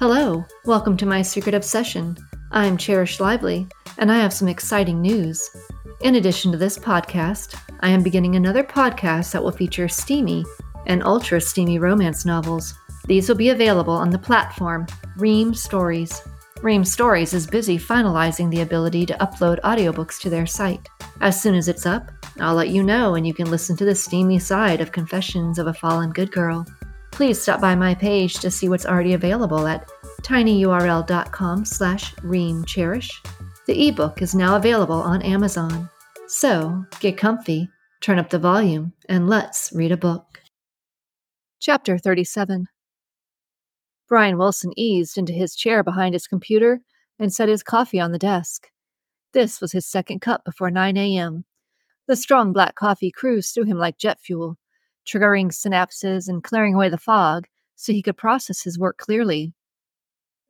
Hello, welcome to my secret obsession. I'm Cherish Lively, and I have some exciting news. In addition to this podcast, I am beginning another podcast that will feature steamy and ultra steamy romance novels. These will be available on the platform Ream Stories. Ream Stories is busy finalizing the ability to upload audiobooks to their site. As soon as it's up, I'll let you know and you can listen to the steamy side of Confessions of a Fallen Good Girl. Please stop by my page to see what's already available at tinyurl.com slash reamcherish. The ebook is now available on Amazon. So get comfy, turn up the volume, and let's read a book. Chapter 37 Brian Wilson eased into his chair behind his computer and set his coffee on the desk. This was his second cup before 9 a.m. The strong black coffee cruised through him like jet fuel, triggering synapses and clearing away the fog so he could process his work clearly.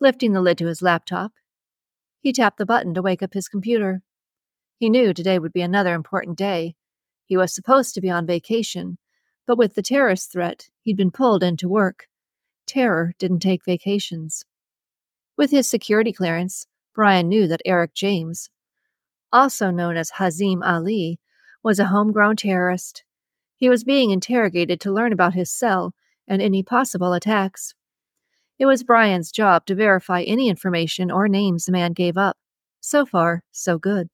Lifting the lid to his laptop, he tapped the button to wake up his computer. He knew today would be another important day. He was supposed to be on vacation, but with the terrorist threat, he'd been pulled into work. Terror didn't take vacations. With his security clearance, Brian knew that Eric James, also known as Hazim Ali, was a homegrown terrorist. He was being interrogated to learn about his cell and any possible attacks. It was Brian's job to verify any information or names the man gave up. So far, so good.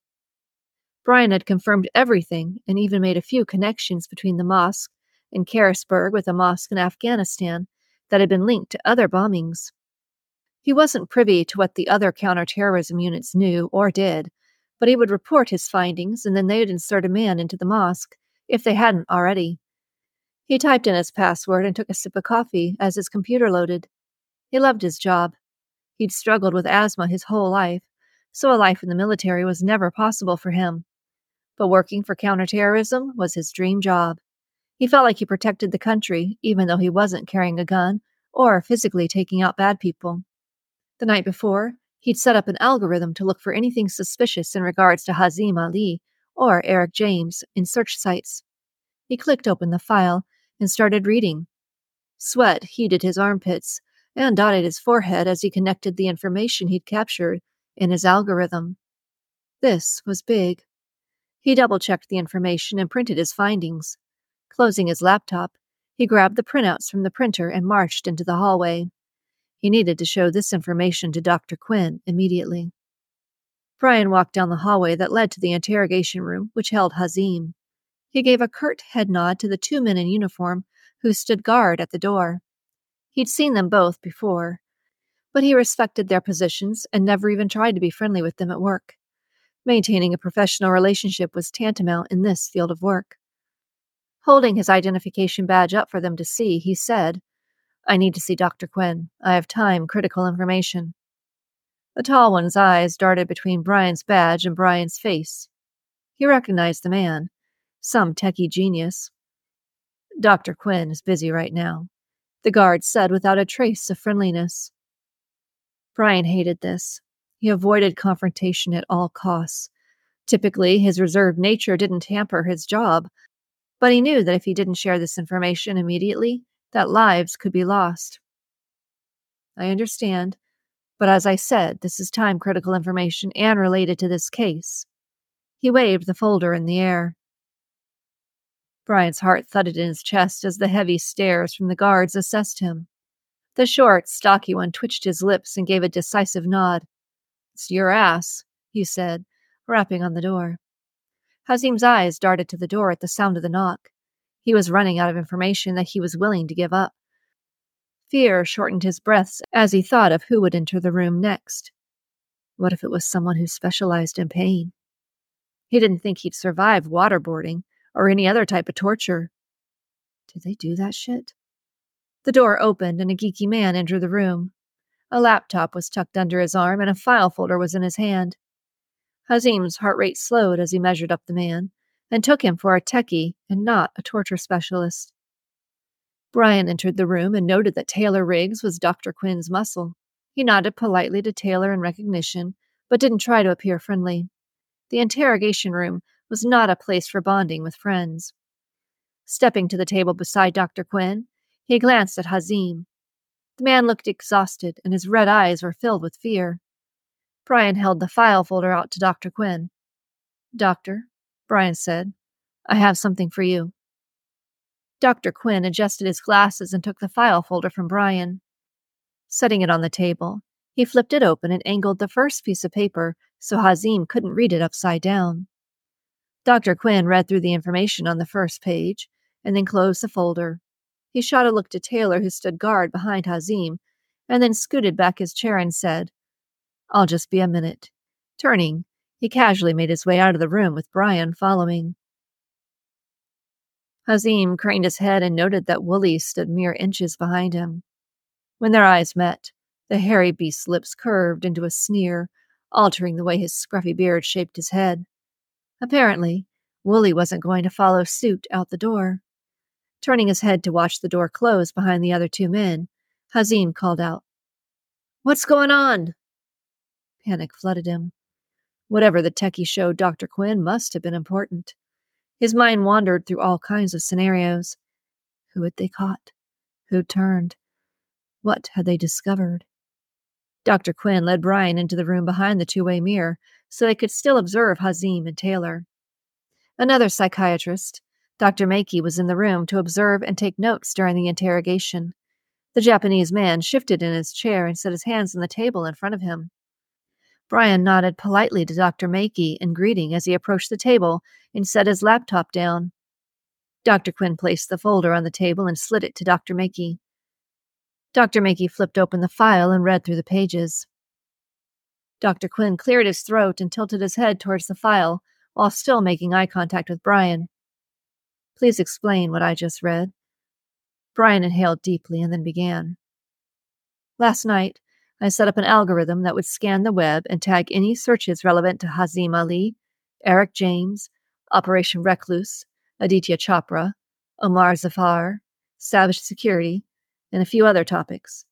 Brian had confirmed everything and even made a few connections between the mosque in Carisburg with a mosque in Afghanistan that had been linked to other bombings. He wasn't privy to what the other counterterrorism units knew or did, but he would report his findings and then they'd insert a man into the mosque, if they hadn't already. He typed in his password and took a sip of coffee as his computer loaded. He loved his job. He'd struggled with asthma his whole life, so a life in the military was never possible for him. But working for counterterrorism was his dream job. He felt like he protected the country, even though he wasn't carrying a gun or physically taking out bad people. The night before, he'd set up an algorithm to look for anything suspicious in regards to Hazim Ali or Eric James in search sites. He clicked open the file and started reading. Sweat heated his armpits and dotted his forehead as he connected the information he'd captured in his algorithm. This was big. He double checked the information and printed his findings. Closing his laptop, he grabbed the printouts from the printer and marched into the hallway. He needed to show this information to Dr. Quinn immediately. Brian walked down the hallway that led to the interrogation room, which held Hazim. He gave a curt head nod to the two men in uniform who stood guard at the door. He'd seen them both before, but he respected their positions and never even tried to be friendly with them at work. Maintaining a professional relationship was tantamount in this field of work. Holding his identification badge up for them to see, he said, I need to see Dr. Quinn. I have time critical information. The tall one's eyes darted between Brian's badge and Brian's face. He recognized the man, some techie genius. Dr. Quinn is busy right now, the guard said without a trace of friendliness. Brian hated this. He avoided confrontation at all costs. Typically, his reserved nature didn't hamper his job, but he knew that if he didn't share this information immediately, that lives could be lost. I understand, but as I said, this is time critical information and related to this case. He waved the folder in the air. Brian's heart thudded in his chest as the heavy stares from the guards assessed him. The short, stocky one twitched his lips and gave a decisive nod. It's your ass, he said, rapping on the door. Hazim's eyes darted to the door at the sound of the knock. He was running out of information that he was willing to give up. Fear shortened his breaths as he thought of who would enter the room next. What if it was someone who specialized in pain? He didn't think he'd survive waterboarding or any other type of torture. Did they do that shit? The door opened and a geeky man entered the room. A laptop was tucked under his arm and a file folder was in his hand. Hazim's heart rate slowed as he measured up the man and took him for a techie and not a torture specialist. Brian entered the room and noted that Taylor Riggs was Dr. Quinn's muscle. He nodded politely to Taylor in recognition, but didn't try to appear friendly. The interrogation room was not a place for bonding with friends. Stepping to the table beside Dr. Quinn, he glanced at Hazim. The man looked exhausted, and his red eyes were filled with fear. Brian held the file folder out to Dr. Quinn. Doctor, Brian said, I have something for you. Dr. Quinn adjusted his glasses and took the file folder from Brian. Setting it on the table, he flipped it open and angled the first piece of paper so Hazim couldn't read it upside down. Dr. Quinn read through the information on the first page and then closed the folder. He shot a look to Taylor, who stood guard behind Hazim, and then scooted back his chair and said, I'll just be a minute. Turning, he casually made his way out of the room with Brian following. Hazim craned his head and noted that Wooly stood mere inches behind him. When their eyes met, the hairy beast's lips curved into a sneer, altering the way his scruffy beard shaped his head. Apparently, Wooly wasn't going to follow suit out the door. Turning his head to watch the door close behind the other two men, Hazim called out, What's going on? Panic flooded him. Whatever the techie showed Dr. Quinn must have been important. His mind wandered through all kinds of scenarios. Who had they caught? Who turned? What had they discovered? Dr. Quinn led Brian into the room behind the two way mirror so they could still observe Hazim and Taylor. Another psychiatrist, Dr. Makey, was in the room to observe and take notes during the interrogation. The Japanese man shifted in his chair and set his hands on the table in front of him. Brian nodded politely to Dr. Makey in greeting as he approached the table and set his laptop down. Dr. Quinn placed the folder on the table and slid it to Dr. Makey. Dr. Makey flipped open the file and read through the pages. Dr. Quinn cleared his throat and tilted his head towards the file while still making eye contact with Brian. Please explain what I just read. Brian inhaled deeply and then began. Last night, I set up an algorithm that would scan the web and tag any searches relevant to Hazim Ali, Eric James, Operation Recluse, Aditya Chopra, Omar Zafar, Savage Security, and a few other topics.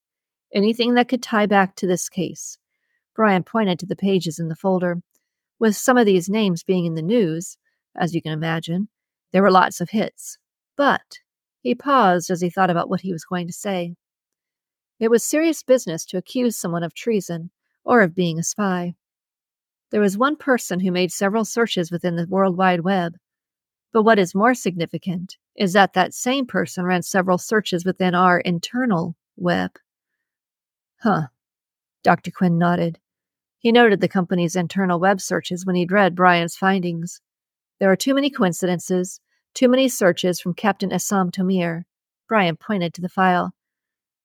Anything that could tie back to this case. Brian pointed to the pages in the folder. With some of these names being in the news, as you can imagine, there were lots of hits. But he paused as he thought about what he was going to say. It was serious business to accuse someone of treason or of being a spy. There was one person who made several searches within the World Wide Web. But what is more significant is that that same person ran several searches within our internal web. Huh. Dr. Quinn nodded. He noted the company's internal web searches when he'd read Brian's findings. There are too many coincidences, too many searches from Captain Assam Tomir. Brian pointed to the file.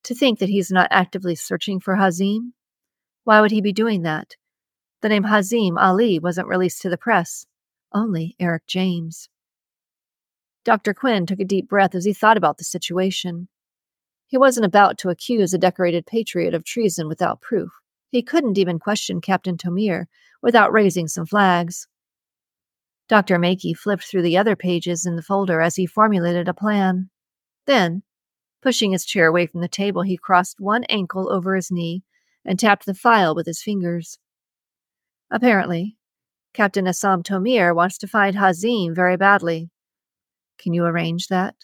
To think that he's not actively searching for Hazim? Why would he be doing that? The name Hazim Ali wasn't released to the press, only Eric James. Dr. Quinn took a deep breath as he thought about the situation. He wasn't about to accuse a decorated patriot of treason without proof. He couldn't even question Captain Tomir without raising some flags. Dr. Makey flipped through the other pages in the folder as he formulated a plan. Then, Pushing his chair away from the table, he crossed one ankle over his knee and tapped the file with his fingers. Apparently, Captain Assam Tomir wants to find Hazim very badly. Can you arrange that?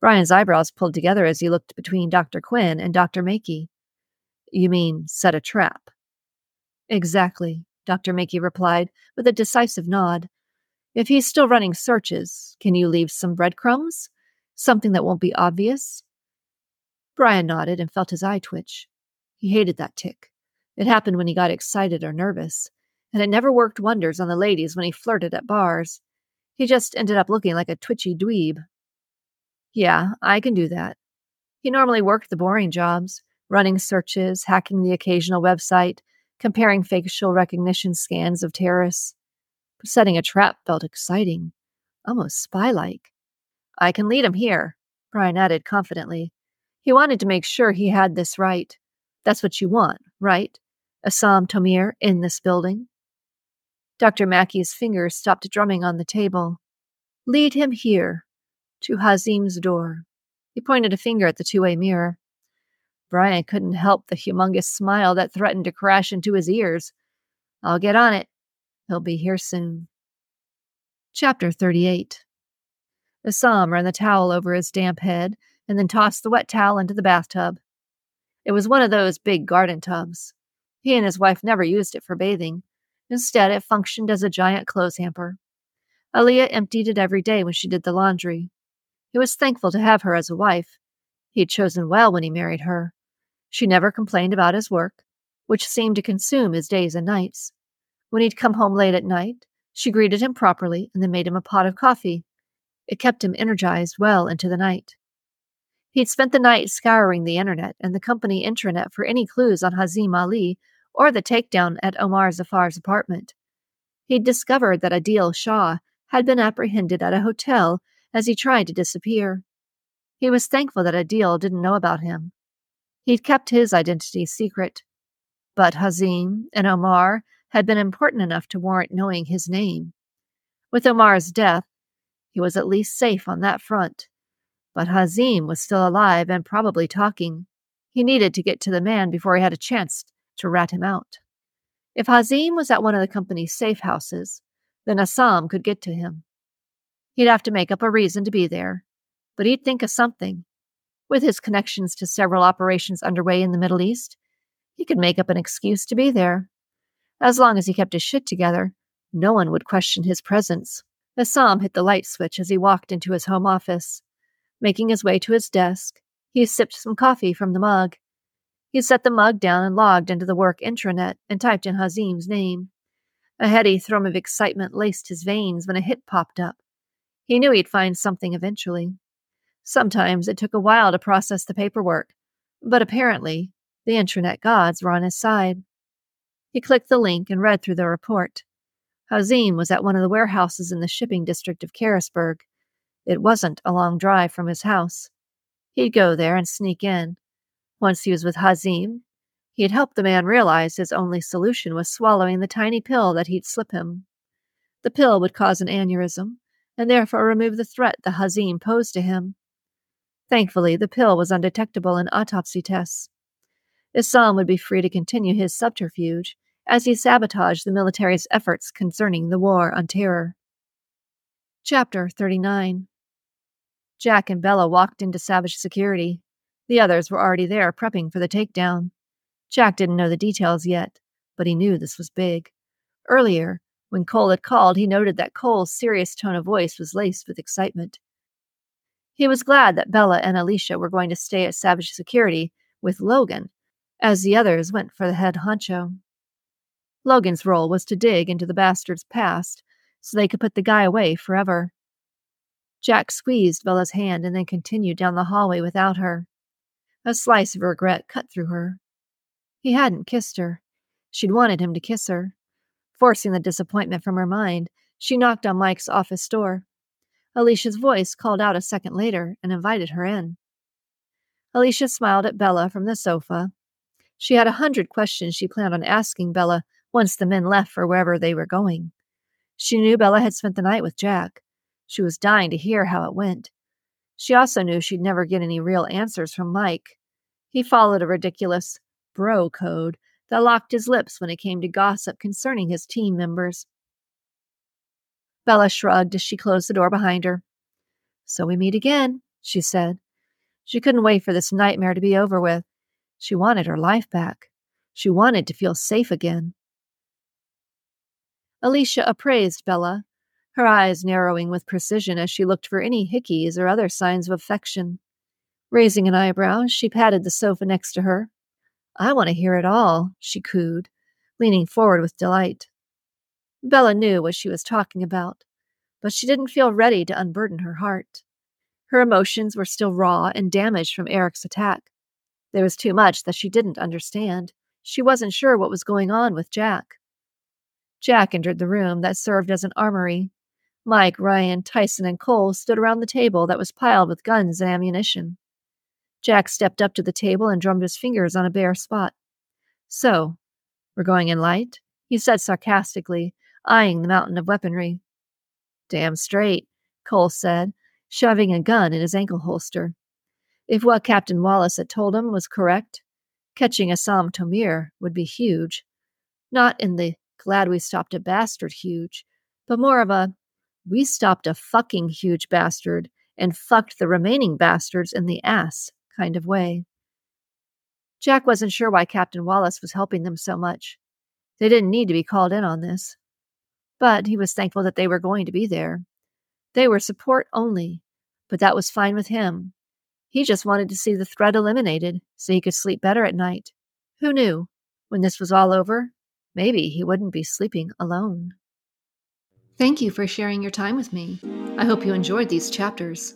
Brian's eyebrows pulled together as he looked between Dr. Quinn and Dr. Makey. You mean set a trap? Exactly, Dr. Makey replied with a decisive nod. If he's still running searches, can you leave some breadcrumbs? Something that won't be obvious? Brian nodded and felt his eye twitch. He hated that tic. It happened when he got excited or nervous, and it never worked wonders on the ladies when he flirted at bars. He just ended up looking like a twitchy dweeb. Yeah, I can do that. He normally worked the boring jobs, running searches, hacking the occasional website, comparing facial recognition scans of terrorists. But setting a trap felt exciting, almost spy like. I can lead him here, Brian added confidently. He wanted to make sure he had this right. That's what you want, right? Assam Tomir in this building. Dr. Makey's fingers stopped drumming on the table. Lead him here, to Hazim's door. He pointed a finger at the two way mirror. Brian couldn't help the humongous smile that threatened to crash into his ears. I'll get on it. He'll be here soon. Chapter 38 Assam ran the towel over his damp head and then tossed the wet towel into the bathtub. It was one of those big garden tubs. He and his wife never used it for bathing. Instead, it functioned as a giant clothes hamper. Aaliyah emptied it every day when she did the laundry. He was thankful to have her as a wife. He had chosen well when he married her. She never complained about his work, which seemed to consume his days and nights. When he'd come home late at night, she greeted him properly and then made him a pot of coffee. It kept him energized well into the night. He'd spent the night scouring the internet and the company intranet for any clues on Hazim Ali or the takedown at Omar Zafar's apartment. He'd discovered that Adil Shah had been apprehended at a hotel as he tried to disappear. He was thankful that Adil didn't know about him. He'd kept his identity secret. But Hazim and Omar had been important enough to warrant knowing his name. With Omar's death, he was at least safe on that front. But Hazim was still alive and probably talking. He needed to get to the man before he had a chance to rat him out. If Hazim was at one of the company's safe houses, then Assam could get to him. He'd have to make up a reason to be there, but he'd think of something. With his connections to several operations underway in the Middle East, he could make up an excuse to be there. As long as he kept his shit together, no one would question his presence. Assam hit the light switch as he walked into his home office. Making his way to his desk, he sipped some coffee from the mug. He set the mug down and logged into the work intranet and typed in Hazim's name. A heady thrum of excitement laced his veins when a hit popped up. He knew he'd find something eventually. Sometimes it took a while to process the paperwork, but apparently the intranet gods were on his side. He clicked the link and read through the report. Hazim was at one of the warehouses in the shipping district of Carisburg. It wasn't a long drive from his house. He'd go there and sneak in, once he was with Hazim, he had helped the man realize his only solution was swallowing the tiny pill that he'd slip him. The pill would cause an aneurysm, and therefore remove the threat the Hazim posed to him. Thankfully, the pill was undetectable in autopsy tests. Assam would be free to continue his subterfuge as he sabotaged the military's efforts concerning the war on terror. Chapter 39 Jack and Bella walked into Savage Security, the others were already there, prepping for the takedown. Jack didn't know the details yet, but he knew this was big. Earlier, when Cole had called, he noted that Cole's serious tone of voice was laced with excitement. He was glad that Bella and Alicia were going to stay at Savage Security with Logan, as the others went for the head honcho. Logan's role was to dig into the bastard's past so they could put the guy away forever. Jack squeezed Bella's hand and then continued down the hallway without her. A slice of regret cut through her. He hadn't kissed her. She'd wanted him to kiss her. Forcing the disappointment from her mind, she knocked on Mike's office door. Alicia's voice called out a second later and invited her in. Alicia smiled at Bella from the sofa. She had a hundred questions she planned on asking Bella once the men left for wherever they were going. She knew Bella had spent the night with Jack. She was dying to hear how it went. She also knew she'd never get any real answers from Mike. He followed a ridiculous bro code that locked his lips when it came to gossip concerning his team members. Bella shrugged as she closed the door behind her. So we meet again, she said. She couldn't wait for this nightmare to be over with. She wanted her life back. She wanted to feel safe again. Alicia appraised Bella, her eyes narrowing with precision as she looked for any hickeys or other signs of affection. Raising an eyebrow, she patted the sofa next to her. I want to hear it all, she cooed, leaning forward with delight. Bella knew what she was talking about, but she didn't feel ready to unburden her heart. Her emotions were still raw and damaged from Eric's attack. There was too much that she didn't understand. She wasn't sure what was going on with Jack. Jack entered the room that served as an armory, Mike, Ryan, Tyson, and Cole stood around the table that was piled with guns and ammunition. Jack stepped up to the table and drummed his fingers on a bare spot. So, we're going in light? he said sarcastically, eyeing the mountain of weaponry. Damn straight, Cole said, shoving a gun in his ankle holster. If what Captain Wallace had told him was correct, catching Assam Tomir would be huge. Not in the glad we stopped a bastard huge, but more of a we stopped a fucking huge bastard and fucked the remaining bastards in the ass kind of way. Jack wasn't sure why Captain Wallace was helping them so much. They didn't need to be called in on this. But he was thankful that they were going to be there. They were support only, but that was fine with him. He just wanted to see the threat eliminated so he could sleep better at night. Who knew? When this was all over, maybe he wouldn't be sleeping alone. Thank you for sharing your time with me. I hope you enjoyed these chapters.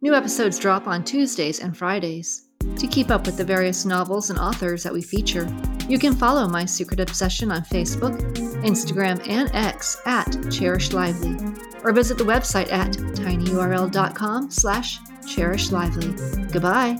New episodes drop on Tuesdays and Fridays. To keep up with the various novels and authors that we feature, you can follow My Secret Obsession on Facebook, Instagram, and X at Cherish Lively, or visit the website at tinyurl.com slash cherishlively. Goodbye.